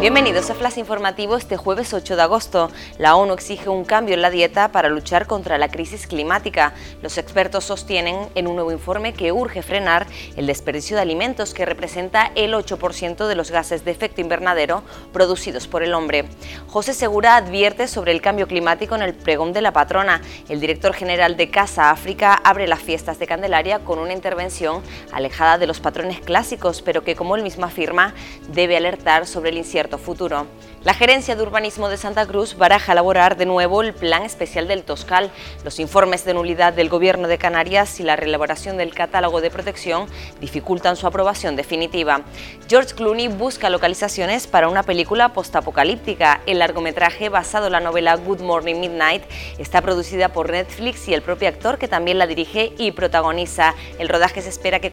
Bienvenidos a Flash Informativo este jueves 8 de agosto. La ONU exige un cambio en la dieta para luchar contra la crisis climática. Los expertos sostienen en un nuevo informe que urge frenar el desperdicio de alimentos que representa el 8% de los gases de efecto invernadero producidos por el hombre. José Segura advierte sobre el cambio climático en el pregón de la patrona. El director general de Casa África abre las fiestas de Candelaria con una intervención alejada de los patrones clásicos, pero que, como él mismo afirma, debe alertar sobre el incierto futuro. La Gerencia de Urbanismo de Santa Cruz baraja elaborar de nuevo el Plan Especial del Toscal. Los informes de nulidad del Gobierno de Canarias y la reelaboración del catálogo de protección dificultan su aprobación definitiva. George Clooney busca localizaciones para una película postapocalíptica. El largometraje, basado en la novela Good Morning Midnight, está producida por Netflix y el propio actor que también la dirige y protagoniza. El rodaje se espera que